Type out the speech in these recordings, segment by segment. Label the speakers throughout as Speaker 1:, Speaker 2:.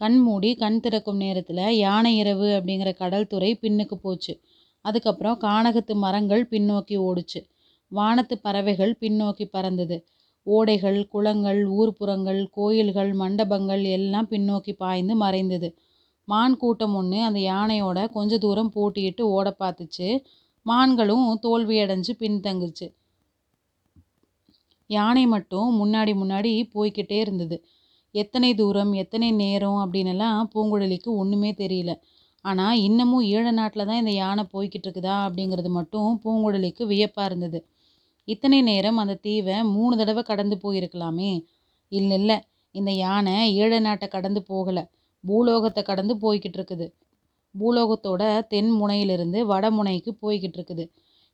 Speaker 1: கண் மூடி கண் திறக்கும் நேரத்தில் யானை இரவு அப்படிங்கிற கடல் துறை பின்னுக்கு போச்சு. அதுக்கப்புறம் கானகத்து மரங்கள் பின்னோக்கி ஓடுச்சு. வானத்து பறவைகள் பின்னோக்கி பறந்தது. ஓடைகள் குளங்கள் ஊர்ப்புறங்கள் கோயில்கள் மண்டபங்கள் எல்லாம் பின்னோக்கி பாய்ந்து மறைந்தது. மான் கூட்டம் ஒன்று அந்த யானையோட கொஞ்ச தூரம் போட்டியிட்டு ஓட பார்த்துச்சு. மான்களும் தோல்வியடைஞ்சு பின்தங்குச்சு யானை மட்டும் முன்னாடி முன்னாடி போய்கிட்டே இருந்தது. எத்தனை தூரம் எத்தனை நேரம் அப்படின்னெல்லாம் பூங்குழலிக்கு ஒன்றுமே தெரியல. ஆனால் இன்னமும் ஈழ நாட்டில் தான் இந்த யானை போய்கிட்டு இருக்குதா அப்படிங்கிறது மட்டும் பூங்குழலிக்கு வியப்பாக இருந்தது. இத்தனை நேரம் அந்த தீவை மூணு தடவை கடந்து போயிருக்கலாமே. இல்லை இல்லை. இந்த யானை ஈழ நாட்டை கடந்து போகலை. பூலோகத்தை கடந்து போய்கிட்டு இருக்குது. பூலோகத்தோட தென் முனையிலிருந்து வட முனைக்கு போய்கிட்டு இருக்குது.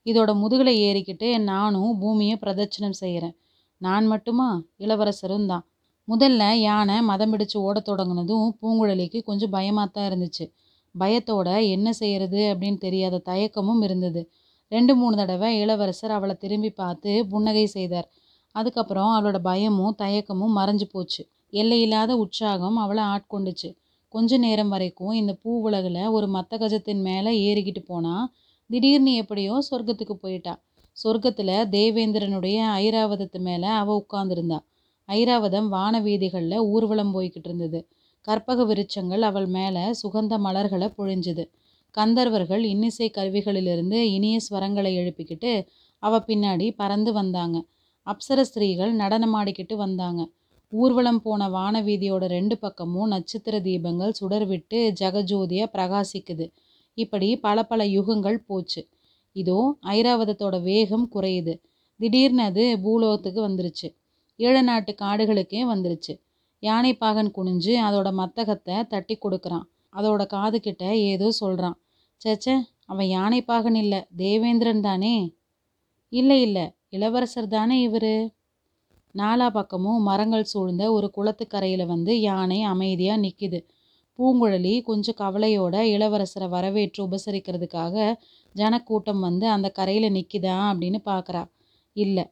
Speaker 1: இதோட முதுகில் ஏறிக்கிட்டு நானும் பூமியை பிரதட்சணம் செய்கிறேன் நான் மட்டுமா? இளவரசரும் தான். முதல்ல யானை மதம் பிடிச்சு ஓடத் தொடங்கினதும் பூங்குழலிக்கு கொஞ்சம் பயமாக தான் இருந்துச்சு. பயத்தோட என்ன செய்யறது அப்படின்னு தெரியாத தயக்கமும் இருந்தது. ரெண்டு மூணு தடவை இளவரசர் அவளை திரும்பி பார்த்து புன்னகை செய்தார். அதுக்கப்புறம் அவளோட பயமும் தயக்கமும் மறைஞ்சு போச்சு. எல்லையில்லாத உற்சாகம் அவளை ஆட்கொண்டுச்சு. கொஞ்ச நேரம் வரைக்கும் இந்த பூ உலகில் ஒரு மத்த கஜத்தின் மேலே ஏறிக்கிட்டு போனால் திடீர்னு எப்படியோ சொர்க்கத்துக்கு போயிட்டா. சொர்க்கத்தில் தேவேந்திரனுடைய ஐராவதத்து மேலே அவள் உட்காந்துருந்தாள் ஐராவதம் வான வீதிகளில் ஊர்வலம் போய்கிட்டு இருந்தது. கற்பக விருட்சங்கள் அவள் மேலே சுகந்த மலர்களை பொழிஞ்சுது. கந்தர்வர்கள் இன்னிசை கருவிகளிலிருந்து இனிய ஸ்வரங்களை எழுப்பிக்கிட்டு அவ பின்னாடி பறந்து வந்தாங்க. அப்சர ஸ்திரீகள் நடனமாடிக்கிட்டு வந்தாங்க. ஊர்வலம் போன வானவீதியோட ரெண்டு பக்கமும் நட்சத்திர தீபங்கள் சுடர் விட்டு ஜெகஜோதியாக பிரகாசிக்குது. இப்படி பல பல யுகங்கள் போச்சு. இதோ ஐராவதத்தோட வேகம் குறையுது. திடீர்னு அது பூலோகத்துக்கு வந்துருச்சு. ஈழ நாட்டு காடுகளுக்கே வந்துருச்சு. யானைப்பாகன் குனிஞ்சு அதோட மத்தகத்தை தட்டி கொடுக்குறான். அதோட காதுகிட்ட ஏதோ சொல்கிறான் சேச்சே அவன் யானைப்பாகன் இல்லை தேவேந்திரன் தானே? இல்லை இல்லை இளவரசர் தானே இவர்? நாலா பக்கமும் மரங்கள் சூழ்ந்த ஒரு குளத்துக்கரையில் வந்து யானை அமைதியாக நிற்கிது பூங்குழலி கொஞ்சம் கவலையோட இளவரசரை வரவேற்று உபசரிக்கிறதுக்காக ஜனக்கூட்டம் வந்து அந்த கரையில் நிற்கிதா அப்படின்னு பார்க்குறா இல்லை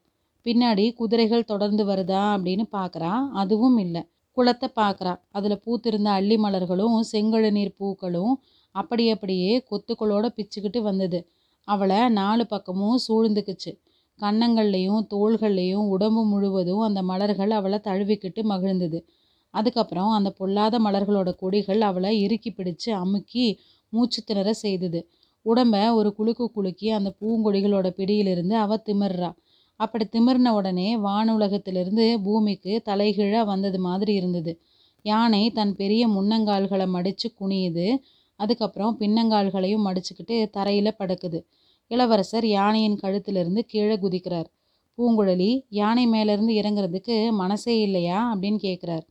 Speaker 1: பின்னாடி குதிரைகள் தொடர்ந்து வருதா அப்படின்னு பார்க்குறா அதுவும் இல்லை. குளத்தை பார்க்குறா அதில் பூத்திருந்த அள்ளி மலர்களும் செங்கழுநீர் பூக்களும் அப்படி அப்படியே கொத்துக்களோட பிச்சுக்கிட்டு வந்தது. அவளை நாலு பக்கமும் சூழ்ந்துக்குச்சு. கன்னங்கள்லேயும் தோள்கள்லேயும் உடம்பு முழுவதும் அந்த மலர்கள் அவளை தழுவிக்கிட்டு மகிழ்ந்தது. அதுக்கப்புறம் அந்த பொல்லாத மலர்களோட கொடிகள் அவளை இறுக்கி பிடிச்சு அமுக்கி மூச்சு திணற செய்தது. உடம்ப ஒரு குலுக்கு குலுக்கி அந்த பூங்கொடிகளோட பிடியிலிருந்து அவ திமிர்றா. அப்படி திமிர்ன உடனே வானுலகத்திலிருந்து பூமிக்கு தலைகீழாக வந்தது மாதிரி இருந்தது. யானை தன் பெரிய முன்னங்கால்களை மடித்து குனியுது. அதுக்கப்புறம் பின்னங்கால்களையும் மடிச்சுக்கிட்டு தரையில் படுக்குது. இளவரசர் யானையின் கழுத்திலிருந்து கீழே குதிக்கிறார். பூங்குழலி யானை மேலேருந்து இறங்குறதுக்கு மனசே இல்லையா அப்படின்னு கேட்குறார்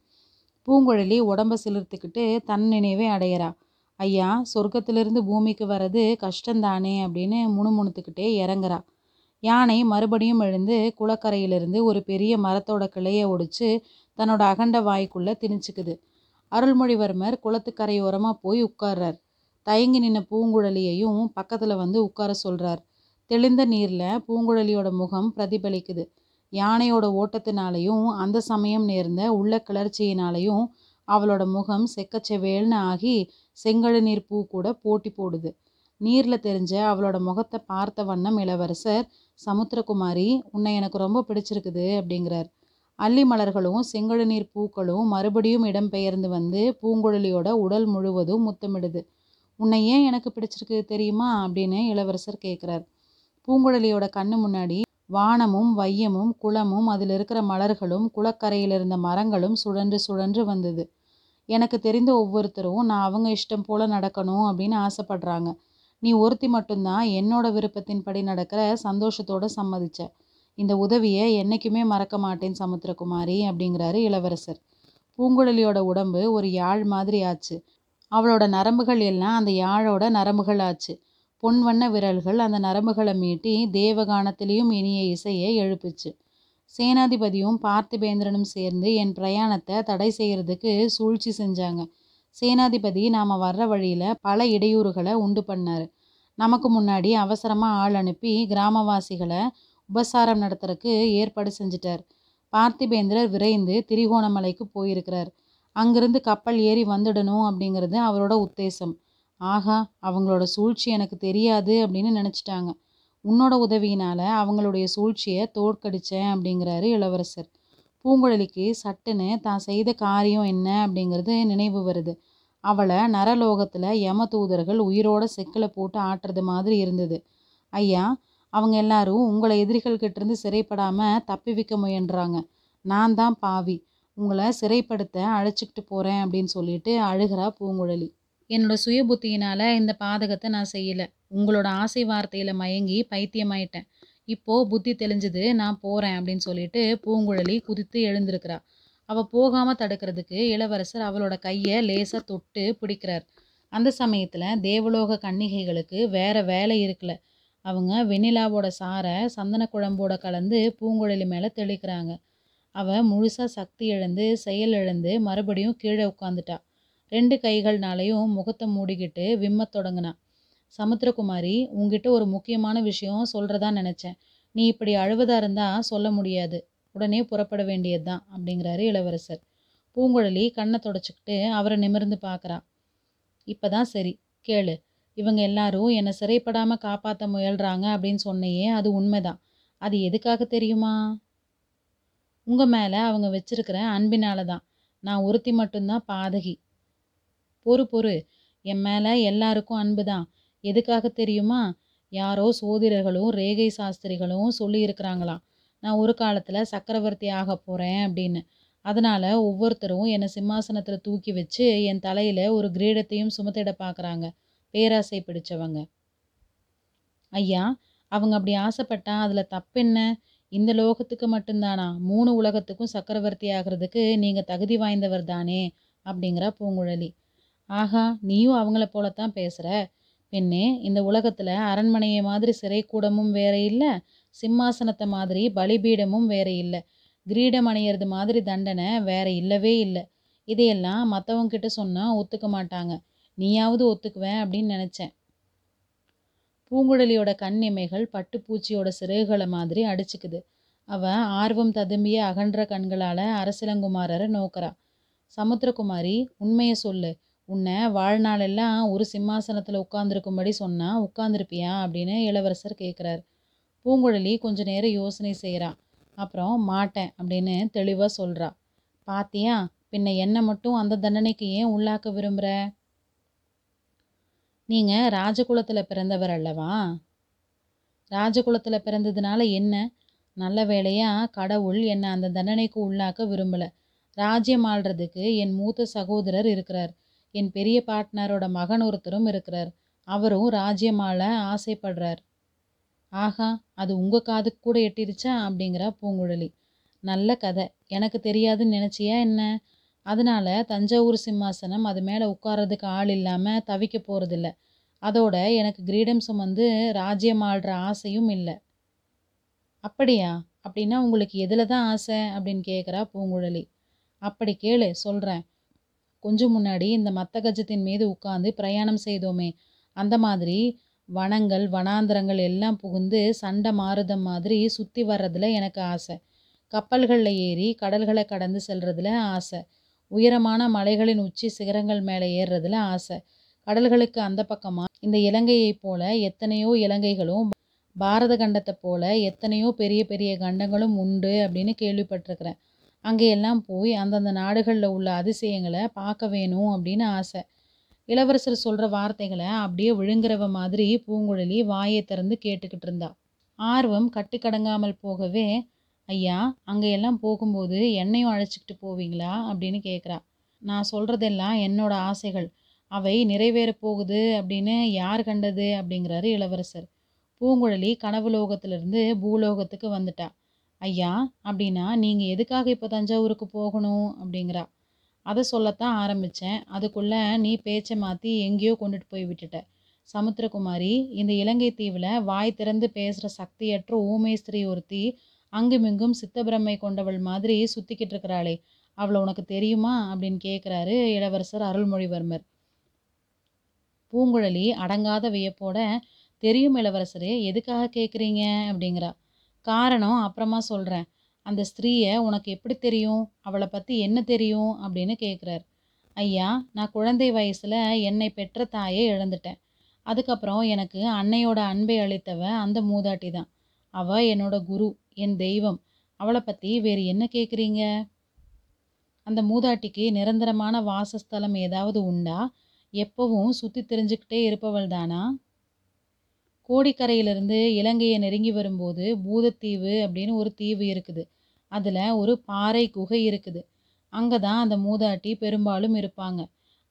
Speaker 1: பூங்குழலி உடம்ப சிலிர்த்துக்கிட்டு தன் நினைவே அடையிறா. ஐயா சொர்க்கத்திலிருந்து பூமிக்கு வர்றது கஷ்டந்தானே அப்படின்னு முணுமுணுத்துக்கிட்டே இறங்குறா. யானை மறுபடியும் எழுந்து குளக்கரையிலிருந்து ஒரு பெரிய மரத்தோட கிளையை ஒடிச்சு தன்னோட அகண்ட வாய்க்குள்ளே திணிச்சுக்குது. அருள்மொழிவர்மர் குளத்துக்கரையோரமாக போய் உட்கார்றார். தயங்கி நின்ன பூங்குழலியையும் பக்கத்தில் வந்து உட்கார சொல்கிறார் தெளிந்த நீரில் பூங்குழலியோட முகம் பிரதிபலிக்குது. யானையோட ஓட்டத்தினாலையும் அந்த சமயம் நேர்ந்த உள்ள கிளர்ச்சியினாலையும் அவளோட முகம் செக்கச்செவேல்னு ஆகி செங்கழு நீர் பூ கூட போட்டி போடுது. நீரில் தெரிஞ்ச அவளோட முகத்தை பார்த்த வண்ணம் இளவரசர் சமுத்திரகுமாரி உன்னை எனக்கு ரொம்ப பிடிச்சிருக்குது அப்படிங்கிறார். அல்லி மலர்களும் செங்கழு நீர் பூக்களும் மறுபடியும் இடம்பெயர்ந்து வந்து பூங்குழலியோட உடல் முழுவதும் முத்தமிடுது. உன்னை ஏன் எனக்கு பிடிச்சிருக்கு தெரியுமா? அப்படின்னு இளவரசர் கேட்குறார் பூங்குழலியோட கண்ணு முன்னாடி வானமும் வையமும் குளமும் அதில் இருக்கிற மலர்களும் குளக்கரையில் இருந்த மரங்களும் சுழன்று சுழன்று வந்தது. எனக்கு தெரிந்த ஒவ்வொருத்தரும் நான் அவங்க இஷ்டம் போல் நடக்கணும் அப்படின்னு ஆசைப்படுறாங்க. நீ ஒருத்தி மட்டும்தான் என்னோட விருப்பத்தின்படி நடக்கிற சந்தோஷத்தோட சம்மதிச்ச. இந்த உதவியை என்றைக்குமே மறக்க மாட்டேன் சமுத்திரகுமாரி அப்படிங்கிறாரு இளவரசர். பூங்குழலியோட உடம்பு ஒரு யாழ் மாதிரி ஆச்சு. அவளோட நரம்புகள் எல்லாம் அந்த யாழோட நரம்புகள் ஆச்சு. பொன் வண்ண விரல்கள் அந்த நரம்புகளை மீட்டி தேவகானத்திலையும் இனிய இசையை எழுப்புச்சு. சேனாதிபதியும் பார்த்திபேந்திரனும் சேர்ந்து என் பிரயாணத்தை தடை செய்கிறதுக்கு சூழ்ச்சி செஞ்சாங்க. சேனாதிபதி நாம் வர்ற வழியில் பல இடையூறுகளை உண்டு பண்ணார். நமக்கு முன்னாடி அவசரமாக ஆள் அனுப்பி கிராமவாசிகளை உபசாரம் நடத்துறதுக்கு ஏற்பாடு செஞ்சிட்டார். பார்த்திபேந்திரர் விரைந்து திரிகோணமலைக்கு போயிருக்கிறார். அங்கிருந்து கப்பல் ஏறி வந்துடணும் அப்படிங்கிறது அவரோட உத்தேசம். ஆகா அவங்களோட சூழ்ச்சி எனக்கு தெரியாது அப்படின்னு நினச்சிட்டாங்க. உன்னோட உதவியினால் அவங்களுடைய சூழ்ச்சியை தோற்கடித்தேன் அப்படிங்கிறாரு இளவரசர். பூங்குழலிக்கு சட்டுன்னு தான் செய்த காரியம் என்ன அப்படிங்கிறது நினைவு வருது. அவளை நரலோகத்தில் யம தூதர்கள் உயிரோட செக்கில் போட்டு ஆட்டுறது மாதிரி இருந்தது. ஐயா அவங்க எல்லாரும் உங்களை எதிரிகள் கிட்டேருந்து சிறைப்படாமல் தப்பி வைக்க முயன்றாங்க. நான் தான் பாவி. உங்களை சிறைப்படுத்த அழைச்சிக்கிட்டு போகிறேன் அப்படின்னு சொல்லிட்டு அழுகிறா பூங்குழலி. என்னோட சுய புத்தியினால் இந்த பாதகத்தை நான் செய்யலை. உங்களோட ஆசை வார்த்தையில் மயங்கி பைத்தியமாயிட்டேன். இப்போது புத்தி தெளிஞ்சது நான் போகிறேன் அப்படின்னு சொல்லிட்டு பூங்குழலி குதித்து எழுந்திருக்கிறா. அவள் போகாமல் தடுக்கிறதுக்கு இளவரசர் அவளோட கையை லேசாக தொட்டு பிடிக்கிறார். அந்த சமயத்தில் தேவலோக கன்னிகைகளுக்கு வேறு வேலை இருக்கல. அவங்க வெண்ணிலாவோட சாரை சந்தன குழம்போட கலந்து பூங்குழலி மேலே தெளிக்கிறாங்க. அவள் முழுசாக சக்தி இழந்து செயல் இழந்து மறுபடியும் கீழே உட்காந்துட்டா ரெண்டு கைகள்னாலையும் முகத்தை மூடிக்கிட்டு விம்ம தொடங்கினா. சமுத்திரகுமாரி உங்ககிட்ட ஒரு முக்கியமான விஷயம் சொல்கிறதா நினச்சேன். நீ இப்படி அழுவதாக இருந்தால் சொல்ல முடியாது. உடனே புறப்பட வேண்டியது தான் அப்படிங்கிறாரு இளவரசர். பூங்குழலி கண்ணை தொடச்சிக்கிட்டு அவரை நிமிர்ந்து பார்க்குறா இப்போ தான் சரி. கேளு. இவங்க எல்லாரும் என்னை சிறைப்படாமல் காப்பாற்ற முயல்கிறாங்க அப்படின்னு சொன்னையே அது உண்மைதான். அது எதுக்காக தெரியுமா? உங்கள் மேலே அவங்க வச்சிருக்கிற அன்பினால தான் நான் ஒருத்தி மட்டும்தான் பாதகி. பொறு பொறு. என் மேலே எல்லாருக்கும் அன்பு தான் எதுக்காக தெரியுமா? யாரோ சோதிடர்களும் ரேகை சாஸ்திரிகளும் சொல்லியிருக்கிறாங்களாம். நான் ஒரு காலத்தில் சக்கரவர்த்தி ஆக போகிறேன் அப்படின்னு. அதனால் ஒவ்வொருத்தரும் என்னை சிம்மாசனத்தில் தூக்கி வச்சு என் தலையில் ஒரு கிரீடத்தையும் சுமத்திட பார்க்குறாங்க பேராசை பிடிச்சவங்க. ஐயா அவங்க அப்படி ஆசைப்பட்டா அதில் தப்பென்ன? இந்த லோகத்துக்கு மட்டும்தானா? மூணு உலகத்துக்கும் சக்கரவர்த்தி ஆகிறதுக்கு நீங்கள் தகுதி வாய்ந்தவர் தானே? அப்படிங்கிறா பூங்குழலி. ஆஹா நீயும் அவங்கள போலத்தான் பேசுகிற பெண்ணே இந்த உலகத்தில் அரண்மனையை மாதிரி சிறைக்கூடமும் வேற இல்லை சிம்மாசனத்தை மாதிரி பலிபீடமும் வேற இல்லை. கிரீடம் அணியறது மாதிரி தண்டனை வேற இல்லவே இல்லை. இதையெல்லாம் மற்றவங்க கிட்ட சொன்னால் ஒத்துக்க மாட்டாங்க. நீயாவது ஒத்துக்குவேன் அப்படின்னு நினச்சேன். பூங்குழலியோட கண் இமைகள் பட்டுப்பூச்சியோட சிறகுகளை மாதிரி அடிச்சுக்குது. அவ ஆர்வம் ததும்பிய அகன்ற கண்களால் அரசிலங்குமாரரை நோக்கிறா. சமுத்திரகுமாரி உண்மையை சொல்லு. உன்னை வாழ்நாளெல்லாம் ஒரு சிம்மாசனத்தில் உட்காந்துருக்கும்படி சொன்னால் உட்காந்துருப்பியா அப்படின்னு இளவரசர் கேட்குறார் பூங்குழலி கொஞ்ச நேரம் யோசனை செய்கிறா அப்புறம் மாட்டேன் அப்படின்னு தெளிவாக சொல்கிறா பாத்தியா பின்ன என்னை மட்டும் அந்த தண்டனைக்கு ஏன் உள்ளாக்க விரும்புகிற நீங்கள் ராஜகுலத்தில் பிறந்தவர் அல்லவா? ராஜகுலத்தில் பிறந்ததுனால என்ன? நல்ல வேலையாக கடவுள் என்னை அந்த தண்டனைக்கு உள்ளாக்க விரும்பலை. ராஜ்யம் ஆள்றதுக்கு என் மூத்த சகோதரர் இருக்கிறார். என் பெரிய பாட்னரோட மகன் ஒருத்தரும் இருக்கிறார். அவரும் ராஜ்யமால ஆசைப்படுறார். ஆஹா அது உங்கள் காதுக்கு கூட எட்டிருச்சா? அப்படிங்கிறா பூங்குழலி. நல்ல கதை. எனக்கு தெரியாதுன்னு நினச்சியா என்ன? அதனால தஞ்சாவூர் சிம்மாசனம் அது மேலே உட்கார்றதுக்கு ஆள் இல்லாமல் தவிக்க போகிறதில்ல அதோட எனக்கு கிரீடம் சுமந்து ராஜ்யம் ஆள்ற ஆசையும் இல்லை. அப்படியா? அப்படின்னா உங்களுக்கு எதில் தான் ஆசை? அப்படின்னு கேட்குறா பூங்குழலி. அப்படி கேளு சொல்கிறேன் கொஞ்சம் முன்னாடி இந்த மத்த கஜத்தின் மீது உட்காந்து பிரயாணம் செய்தோமே. அந்த மாதிரி வனங்கள் வனாந்திரங்கள் எல்லாம் புகுந்து சண்டை மாறுதம் மாதிரி சுற்றி வர்றதுல எனக்கு ஆசை. கப்பல்களில் ஏறி கடல்களை கடந்து செல்றதுல ஆசை. உயரமான மலைகளின் உச்சி சிகரங்கள் மேலே ஏறுறதுல ஆசை. கடல்களுக்கு அந்த பக்கமாக இந்த இலங்கையைப் போல எத்தனையோ இலங்கைகளும் பாரத கண்டத்தை போல எத்தனையோ பெரிய பெரிய கண்டங்களும் உண்டு அப்படின்னு கேள்விப்பட்டிருக்கிறேன். அங்கேயெல்லாம் போய் அந்தந்த நாடுகளில் உள்ள அதிசயங்களை பார்க்க வேணும் அப்படின்னு ஆசை. இளவரசர் சொல்கிற வார்த்தைகளை அப்படியே விழுங்குறவ மாதிரி பூங்குழலி வாயை திறந்து கேட்டுக்கிட்டு இருந்தா. ஆர்வம் கட்டுக்கடங்காமல் போகவே ஐயா அங்கேயெல்லாம் போகும்போது என்னையும் அழைச்சிக்கிட்டு போவீங்களா? அப்படின்னு கேட்குறா நான் சொல்கிறதெல்லாம் என்னோட ஆசைகள். அவை நிறைவேற போகுது அப்படின்னு யார் கண்டது? அப்படிங்கிறாரு இளவரசர். பூங்குழலி கனவுலோகத்திலிருந்து பூலோகத்துக்கு வந்துட்டா. ஐயா அப்படின்னா நீங்கள் எதுக்காக இப்போ தஞ்சாவூருக்கு போகணும்? அப்படிங்கிறா. அதை சொல்லத்தான் ஆரம்பித்தேன் அதுக்குள்ளே நீ பேச்சை மாற்றி எங்கேயோ கொண்டுட்டு போய் விட்டுட்ட. சமுத்திரகுமாரி இந்த இலங்கை தீவில் வாய் திறந்து பேசுகிற சக்தியற்ற ஊமை ஸ்திரீ ஒருத்தி அங்குமிங்கும் சித்தபிரமை கொண்டவள் மாதிரி சுற்றிக்கிட்டு இருக்கிறாளே. அவளை உனக்கு தெரியுமா? அப்படின்னு கேட்குறாரு இளவரசர் அருள்மொழிவர்மர். பூங்குழலி அடங்காத வியப்போட தெரியும் இளவரசரே எதுக்காக கேட்குறீங்க அப்படிங்கிறா. காரணம் அப்புறமா சொல்கிறேன் அந்த ஸ்திரீயை உனக்கு எப்படி தெரியும்? அவளை பற்றி என்ன தெரியும்? அப்படின்னு கேட்குறார் ஐயா நான் குழந்தை வயசில் என்னை பெற்ற தாயை இழந்துட்டேன். அதுக்கப்புறம் எனக்கு அன்னையோட அன்பை அளித்தவ அந்த மூதாட்டி தான். அவள் என்னோட குரு என் தெய்வம். அவளை பற்றி வேறு என்ன கேட்குறீங்க அந்த மூதாட்டிக்கு நிரந்தரமான வாசஸ்தலம் ஏதாவது உண்டா? எப்பவும் சுற்றி தெரிஞ்சுக்கிட்டே இருப்பவள் தானா கோடிக்கரையிலிருந்து இலங்கையை நெருங்கி வரும்போது பூதத்தீவு அப்படின்னு ஒரு தீவு இருக்குது. அதில் ஒரு பாறை குகை இருக்குது. அங்கே தான் அந்த மூதாட்டி பெரும்பாலும் இருப்பாங்க.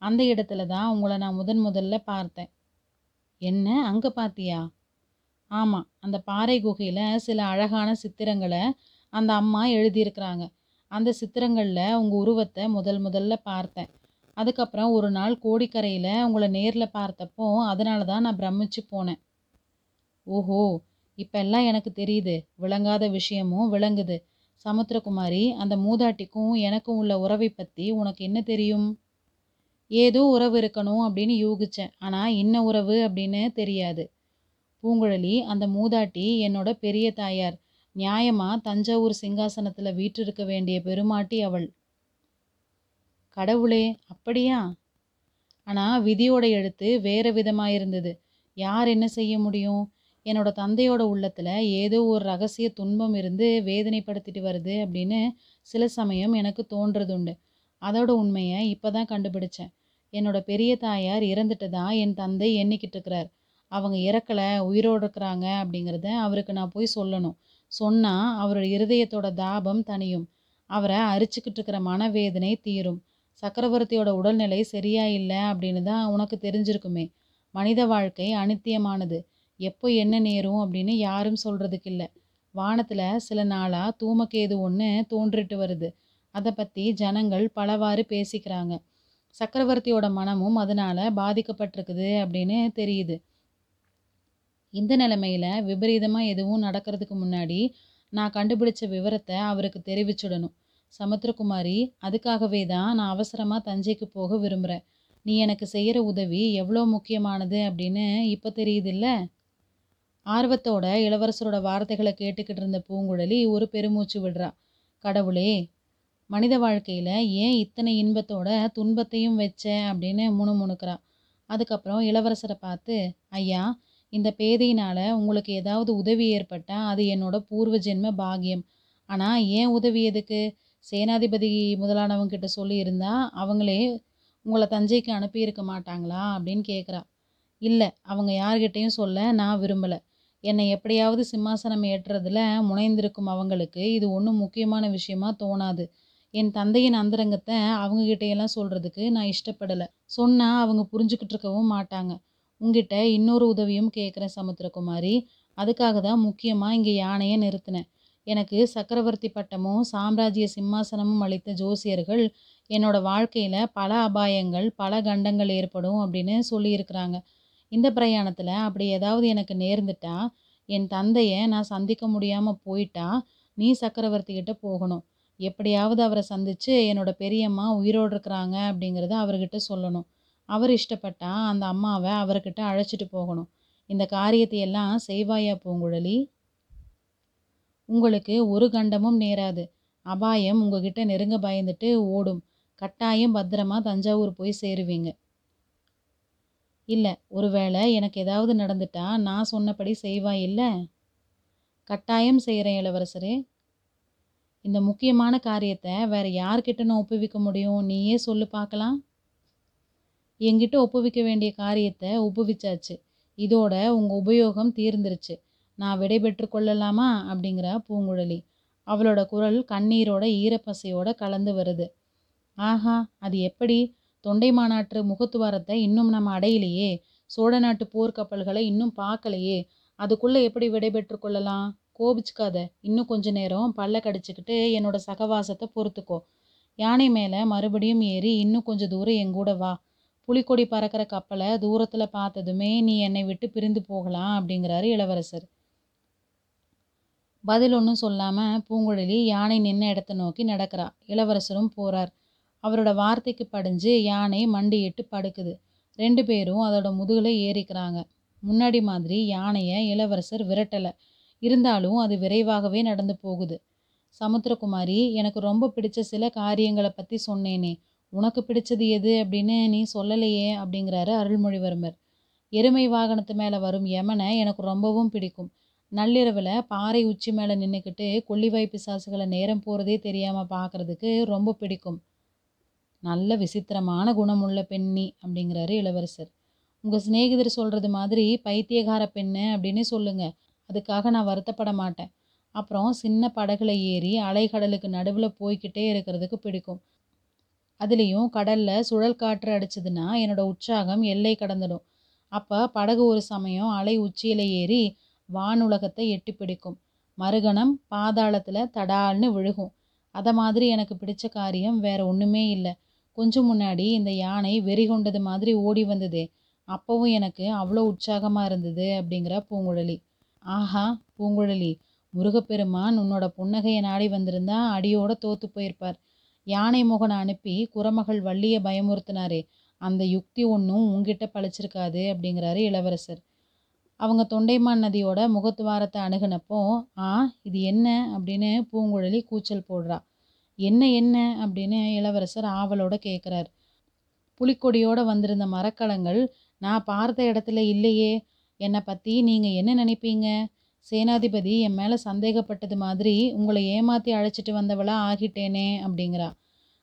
Speaker 1: அந்த இடத்துல தான் உங்களை நான் முதன் முதல்ல பார்த்தேன். என்ன? அங்கே பார்த்தியா ஆமாம் அந்த பாறை குகையில் சில அழகான சித்திரங்களை அந்த அம்மா எழுதியிருக்கிறாங்க. அந்த சித்திரங்களில் உங்கள் உருவத்தை முதல் முதல்ல பார்த்தேன். அதுக்கப்புறம் ஒரு நாள் கோடிக்கரையில் உங்களை நேரில் பார்த்தப்போ அதனால தான் நான் பிரமிச்சு போனேன். ஓஹோ இப்பெல்லாம் எனக்கு தெரியுது. விளங்காத விஷயமும் விளங்குது. சமுத்திரகுமாரி அந்த மூதாட்டிக்கும் எனக்கும் உள்ள உறவை பற்றி உனக்கு என்ன தெரியும்? ஏதோ உறவு இருக்கணும் அப்படின்னு யூகிச்சேன். ஆனால் இன்ன உறவு அப்படின்னு தெரியாது. பூங்குழலி அந்த மூதாட்டி என்னோட பெரிய தாயார். நியாயமாக தஞ்சாவூர் சிங்காசனத்தில் வீற்றிருக்க வேண்டிய பெருமாட்டி அவள். கடவுளே அப்படியா? ஆனால் விதியோட எழுத்து வேறு விதமாக இருந்தது யார் என்ன செய்ய முடியும்? என்னோட தந்தையோட உள்ளத்தில் ஏதோ ஒரு ரகசிய துன்பம் இருந்து வேதனைப்படுத்திட்டு வருது அப்படின்னு சில சமயம் எனக்கு தோன்றது உண்டு அதோட உண்மையை இப்போ தான் கண்டுபிடிச்சேன். என்னோட பெரிய தாயார் இறந்துட்டு தான் என் தந்தை எண்ணிக்கிட்டு இருக்கிறார். அவங்க இறக்கலை உயிரோடு இருக்கிறாங்க அப்படிங்கிறத அவருக்கு நான் போய் சொல்லணும். சொன்னால் அவரோட இருதயத்தோட தாபம் தனியும் அவரை அரிச்சுக்கிட்டு இருக்கிற மனவேதனை தீரும். சக்கரவர்த்தியோட உடல்நிலை சரியா இல்லை அப்படின்னு தான் உனக்கு தெரிஞ்சிருக்குமே. மனித வாழ்க்கை அனித்தியமானது. எப்போ என்ன நேரும் அப்படின்னு யாரும் சொல்கிறதுக்கு இல்லை. வானத்தில் சில நாளாக தூமக்கேது ஒன்று தோன்றிட்டு வருது. அதை பற்றி ஜனங்கள் பலவாறு பேசிக்கிறாங்க. சக்கரவர்த்தியோட மனமும் அதனால் பாதிக்கப்பட்டிருக்குது அப்படின்னு தெரியுது. இந்த நிலைமையில் விபரீதமாக எதுவும் நடக்கிறதுக்கு முன்னாடி நான் கண்டுபிடிச்ச விவரத்தை அவருக்கு தெரிவிச்சுடணும். சமுத்திரகுமாரி அதுக்காகவே தான் நான் அவசரமாக தஞ்சைக்கு போக விரும்புகிறேன் நீ எனக்கு செய்கிற உதவி எவ்வளோ முக்கியமானது அப்படின்னு இப்போ தெரியுதில்ல ஆர்வத்தோட இளவரசரோட வார்த்தைகளை கேட்டுக்கிட்டு இருந்த பூங்குழலி ஒரு பெருமூச்சு விடுறா. கடவுளே மனித வாழ்க்கையில் ஏன் இத்தனை இன்பத்தோட துன்பத்தையும் வச்ச? அப்படின்னு முணுமுணுக்கிறா. அதுக்கப்புறம் இளவரசரை பார்த்து ஐயா இந்த பேதையினால் உங்களுக்கு ஏதாவது உதவி ஏற்பட்டால் அது என்னோட பூர்வ ஜென்ம பாகியம் ஆனால் ஏன் உதவி எதுக்கு? சேனாதிபதி முதலானவங்கிட்ட சொல்லியிருந்தா அவங்களே உங்களை தஞ்சைக்கு அனுப்பியிருக்க மாட்டாங்களா? அப்படின்னு கேட்குறா இல்லை அவங்க யார்கிட்டையும் சொல்ல நான் விரும்பலை. என்னை எப்படியாவது சிம்மாசனம் ஏற்றுறதுல முனைந்திருக்கும் அவங்களுக்கு இது ஒன்றும் முக்கியமான விஷயமா தோணாது. என் தந்தையின் அந்தரங்கத்தை அவங்கக்கிட்டையெல்லாம் சொல்கிறதுக்கு நான் இஷ்டப்படலை. சொன்னால் அவங்க புரிஞ்சுக்கிட்டு இருக்கவும் மாட்டாங்க. உங்ககிட்ட இன்னொரு உதவியும் கேட்குறேன் சமுத்திரகுமாரி. அதுக்காக தான் முக்கியமாக இங்கே யானையை நிறுத்தினேன். எனக்கு சக்கரவர்த்தி பட்டமும் சாம்ராஜ்ய சிம்மாசனமும் அளித்த ஜோசியர்கள் என்னோட வாழ்க்கையில் பல அபாயங்கள் பல கண்டங்கள் ஏற்படும் அப்படின்னு சொல்லியிருக்கிறாங்க. இந்த பிரயாணத்தில் அப்படி ஏதாவது எனக்கு நேர்ந்துட்டா என் தந்தையை நான் சந்திக்க முடியாமல் போயிட்டா நீ சக்கரவர்த்தி கிட்ட போகணும். எப்படியாவது அவரை சந்தித்து என்னோட பெரியம்மா உயிரோடு இருக்கிறாங்க அப்படிங்கிறத அவர்கிட்ட சொல்லணும். அவர் இஷ்டப்பட்டா அந்த அம்மாவை அவர்கிட்ட அழைச்சிட்டு போகணும். இந்த காரியத்தை எல்லாம் செய்வாயா பூங்குழலி? உங்களுக்கு ஒரு கண்டமும் நேராது. அபாயம் உங்ககிட்ட நெருங்க பயந்துட்டு ஓடும். கட்டாயம் பத்திரமா தஞ்சாவூர் போய் சேருவீங்க. இல்லை ஒருவேளை எனக்கு ஏதாவது நடந்துட்டா நான் சொன்னபடி செய்வா இல்லை? கட்டாயம் செய்கிறேன் இளவரசரே. இந்த முக்கியமான காரியத்தை வேறு யார்கிட்ட நான் ஒப்புவிக்க முடியும்? நீயே சொல்லு பார்க்கலாம். என்கிட்ட ஒப்புவிக்க வேண்டிய காரியத்தை ஒப்புவிச்சாச்சு. இதோட உங்கள் உபயோகம் தீர்ந்துருச்சு. நான் விடைபெற்று கொள்ளலாமா? அப்படிங்கிறா பூங்குழலி. அவளோட குரல் கண்ணீரோட ஈரப்பசையோட கலந்து வருது. ஆஹா அது எப்படி? தொண்டை மாநாட்டு முகத்துவாரத்தை இன்னும் நம்ம அடையலையே. சோழ நாட்டு போர்க்கப்பல்களை இன்னும் பார்க்கலையே. அதுக்குள்ளே எப்படி விடைபெற்று கொள்ளலாம்? கோபிச்சுக்காத. இன்னும் கொஞ்ச நேரம் பல்ல கடிச்சிக்கிட்டு என்னோட சகவாசத்தை பொறுத்துக்கோ. யானை மேலே மறுபடியும் ஏறி இன்னும் கொஞ்சம் தூரம் எங்கூட வா. புலிக்கொடி பறக்கிற கப்பலை தூரத்தில் பார்த்ததுமே நீ என்னை விட்டு பிரிந்து போகலாம் அப்படிங்கிறாரு இளவரசர். பதில் ஒன்றும் சொல்லாமல் பூங்குழலி யானை நின்ன இடத்த நோக்கி நடக்கிறா. இளவரசரும் போகிறார் அவரோட வார்த்தைக்கு படிஞ்சு யானை மண்டியிட்டு படுக்குது. ரெண்டு பேரும் அதோட முதுகில் ஏறிக்கிறாங்க. முன்னாடி மாதிரி யானையை இளவரசர் விரட்டலை. இருந்தாலும் அது விரைவாகவே நடந்து போகுது. சமுத்திரகுமாரி எனக்கு ரொம்ப பிடிச்ச சில காரியங்களை பற்றி சொன்னேனே. உனக்கு பிடிச்சது எது அப்படின்னு நீ சொல்லலையே அப்படிங்கிறாரு அருள்மொழிவர்மர். எருமை வாகனத்து மேலே வரும் யமனை எனக்கு ரொம்பவும் பிடிக்கும். நள்ளிரவில் பாறை உச்சி மேலே நின்றுக்கிட்டு கொல்லிவாய் பிசாசுகளை நேரம் போகிறதே தெரியாமல் பார்க்குறதுக்கு ரொம்ப பிடிக்கும். நல்ல விசித்திரமான குணமுள்ள பெண்ணி அப்படிங்கிறாரு இளவரசர். உங்கள் சிநேகிதர் சொல்கிறது மாதிரி பைத்தியகார பெண்ணு அப்படின்னு சொல்லுங்கள் அதுக்காக நான் வருத்தப்பட மாட்டேன். அப்புறம் சின்ன படகுல ஏறி அலைக்கடலுக்கு நடுவில் போய்கிட்டே இருக்கிறதுக்கு பிடிக்கும். அதுலேயும் கடலில் சுழல் காற்று அடிச்சதுன்னா என்னோடய உற்சாகம் எல்லை கடந்துடும். அப்போ படகு ஒரு சமயம் அலை உச்சியில் ஏறி வானுலகத்தை எட்டி பிடிக்கும். மறுகணம் பாதாளத்தில் தடால்னு விழுகும். அதை மாதிரி எனக்கு பிடிச்ச காரியம் வேற ஒன்றுமே இல்லை. கொஞ்சம் முன்னாடி இந்த யானை வெறி கொண்டது மாதிரி ஓடி வந்ததே. அப்போவும் எனக்கு அவ்வளோ உற்சாகமாக இருந்தது அப்படிங்கிற பூங்குழலி. ஆஹா பூங்குழலி முருகப்பெருமான் உன்னோட புன்னகையை நாடி வந்திருந்தா அடியோட தோத்து போயிருப்பார். யானை முகனை அனுப்பி குரமகள் வள்ளியை பயமுறுத்தினாரே அந்த யுக்தி ஒன்றும் உங்ககிட்ட பழிச்சிருக்காது அப்படிங்கிறாரு இளவரசர். அவங்க தொண்டைமான் நதியோட முகத்துவாரத்தை அணுகினப்போ ஆ இது என்ன? அப்படின்னு பூங்குழலி கூச்சல் போடுறா. என்ன என்ன? அப்படின்னு இளவரசர் ஆவலோட கேட்குறார் புலிக்கொடியோடு வந்திருந்த மரக்கலங்கள் நான் பார்த்த இடத்துல இல்லையே. என்னை பற்றி நீங்கள் என்ன நினைப்பீங்க? சேனாதிபதி என் மேலே சந்தேகப்பட்டது மாதிரி உங்களை ஏமாற்றி அழைச்சிட்டு வந்தவளா ஆகிட்டேனே அப்படிங்கிறா.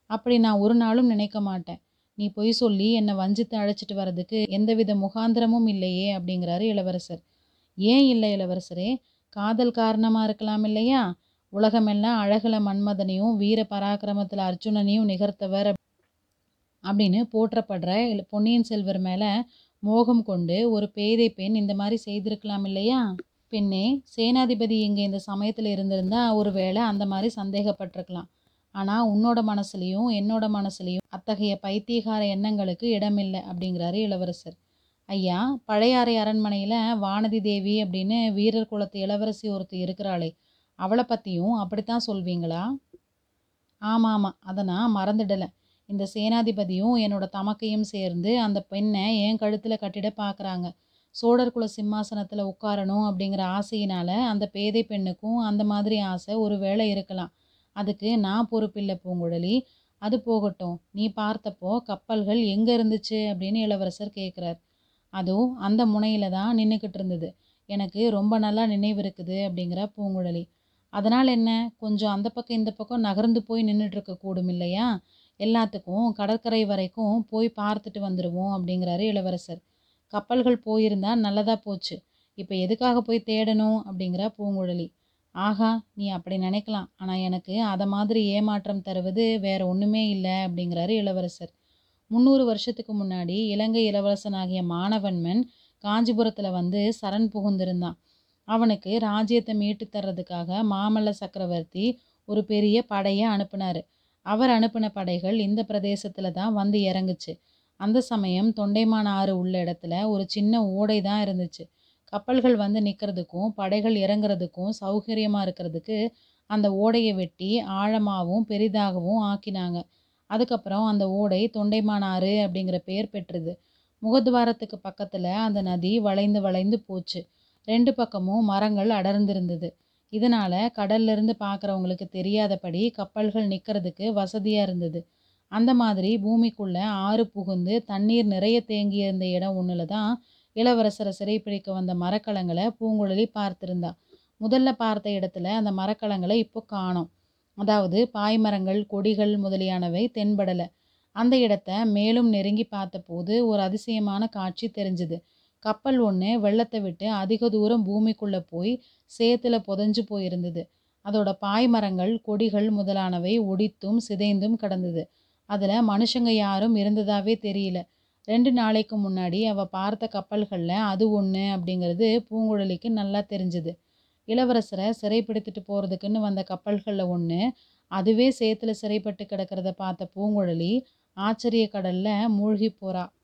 Speaker 1: அப்படி நான் ஒரு நாளும் நினைக்க மாட்டேன். நீ பொய் சொல்லி என்னை வஞ்சித்து அழைச்சிட்டு வர்றதுக்கு எந்தவித முகாந்திரமும் இல்லையே அப்படிங்கிறாரு இளவரசர். ஏன் இல்லை இளவரசரே? காதல் காரணமாக இருக்கலாம் இல்லையா? உலகமெல்லாம் அழகுல மன்மதனையும் வீர பராக்கிரமத்தில் அர்ஜுனனையும் நிகர்த்தவர் அப்படின்னு போற்றப்படுற பொன்னியின் செல்வர் மேலே மோகம் கொண்டு ஒரு பேதை பெண் இந்த மாதிரி செய்திருக்கலாம் இல்லையா? பெண்ணே சேனாதிபதி இங்கே இந்த சமயத்தில் இருந்திருந்தா ஒரு வேளை அந்த மாதிரி சந்தேகப்பட்டிருக்கலாம். ஆனால் உன்னோட மனசுலையும் என்னோட மனசுலையும் அத்தகைய பைத்தியகார எண்ணங்களுக்கு இடமில்லை அப்படிங்கிறாரு இளவரசர். ஐயா பழையாறை அரண்மனையில் வானதி தேவி அப்படின்னு வீரர் குலத்து இளவரசி ஒருத்தர் இருக்கிறாளே அவளை பற்றியும் அப்படித்தான் சொல்வீங்களா? ஆமாம் ஆமாம் அதை நான் மறந்துடலை. இந்த சேனாதிபதியும் என்னோட தமக்கையும் சேர்ந்து அந்த பெண்ணை என் கழுத்தில் கட்டிட பார்க்குறாங்க சோழர் குல சிம்மாசனத்தில் உட்காரணும் அப்படிங்கிற ஆசையினால் அந்த பேதை பெண்ணுக்கும் அந்த மாதிரி ஆசை ஒரு வேளை இருக்கலாம். அதுக்கு நான் பொறுப்பில்லை பூங்குழலி. அது போகட்டும். நீ பார்த்தப்போ கப்பல்கள் எங்கே இருந்துச்சு அப்படின்னு இளவரசர் கேட்குறார் அதுவும் அந்த முனையில் தான் நின்றுக்கிட்டு இருந்தது. எனக்கு ரொம்ப நல்லா நினைவு இருக்குது அப்படிங்கிற பூங்குழலி. அதனால் என்ன? கொஞ்சம் அந்த பக்கம் இந்த பக்கம் நகர்ந்து போய் நின்றுட்டுருக்க கூடும் இல்லையா? எல்லாத்துக்கும் கடற்கரை வரைக்கும் போய் பார்த்துட்டு வந்துடுவோம் அப்படிங்கிறாரு இளவரசர். கப்பல்கள் போயிருந்தா நல்லதாக போச்சு. இப்போ எதுக்காக போய் தேடணும்? அப்படிங்கிற பூங்குழலி. ஆஹா நீ அப்படி நினைக்கலாம். ஆனால் எனக்கு அதை மாதிரி ஏமாற்றம் தருவது வேற ஒன்றுமே இல்லை அப்படிங்கிறாரு இளவரசர். முந்நூறு வருஷத்துக்கு முன்னாடி இலங்கை இளவரசனாகிய மாணவன்மன் காஞ்சிபுரத்தில் வந்து சரண் புகுந்திருந்தான். அவனுக்கு ராஜ்யத்தை மீட்டு தர்றதுக்காக மாமல்ல சக்கரவர்த்தி ஒரு பெரிய படையை அனுப்புனார். அவர் அனுப்பின படைகள் இந்த பிரதேசத்தில் தான் வந்து இறங்குச்சு. அந்த சமயம் தொண்டைமான் ஆறு உள்ள இடத்துல ஒரு சின்ன ஓடை தான் இருந்துச்சு. கப்பல்கள் வந்து நிற்கிறதுக்கும் படைகள் இறங்குறதுக்கும் சௌகரியமாக இருக்கிறதுக்கு அந்த ஓடையை வெட்டி ஆழமாகவும் பெரிதாகவும் ஆக்கினாங்க. அதுக்கப்புறம் அந்த ஓடை தொண்டைமான் ஆறு அப்படிங்கிற பெயர் பெற்றது. முகத்வாரத்துக்கு பக்கத்தில் அந்த நதி வளைந்து வளைந்து போச்சு. ரெண்டு பக்கமும் மரங்கள் அடர்ந்திருந்தது. இதனால் கடல்லிருந்து பார்க்குறவங்களுக்கு தெரியாதபடி கப்பல்கள் நிற்கிறதுக்கு வசதியாக இருந்தது. அந்த மாதிரி பூமிக்குள்ளே ஆறு புகுந்து தண்ணீர் நிறைய தேங்கியிருந்த இடம் ஒன்றில் தான் இளவரசரை சிறைப்பிடிக்க வந்த மரக்கலங்களை பூங்குழலி பார்த்திருந்தா. முதல்ல பார்த்த இடத்துல அந்த மரக்கலங்களை இப்போ காணோம். அதாவது பாய்மரங்கள் கொடிகள் முதலியானவை தென்படலை. அந்த இடத்த மேலும் நெருங்கி பார்த்தபோது ஒரு அதிசயமான காட்சி தெரிஞ்சுது. கப்பல் ஒன்று வெள்ளத்தை விட்டு அதிக தூரம் பூமிக்குள்ளே போய் சேத்துல புதஞ்சு போயிருந்தது. அதோட பாய்மரங்கள் கொடிகள் முதலானவை ஒடித்தும் சிதைந்தும் கிடந்தது. அதில் மனுஷங்க யாரும் இருந்ததாவே தெரியல. ரெண்டு நாளைக்கு முன்னாடி அவள் பார்த்த கப்பல்களில் அது ஒன்று அப்படிங்கிறது பூங்குழலிக்கு நல்லா தெரிஞ்சுது. இளவரசரை சிறைப்பிடித்துட்டு போகிறதுக்குன்னு வந்த கப்பல்களில் ஒன்று அதுவே சேத்துல சிறைப்பட்டு கிடக்கிறத பார்த்த பூங்குழலி ஆச்சரிய கடலில் மூழ்கி போகிறா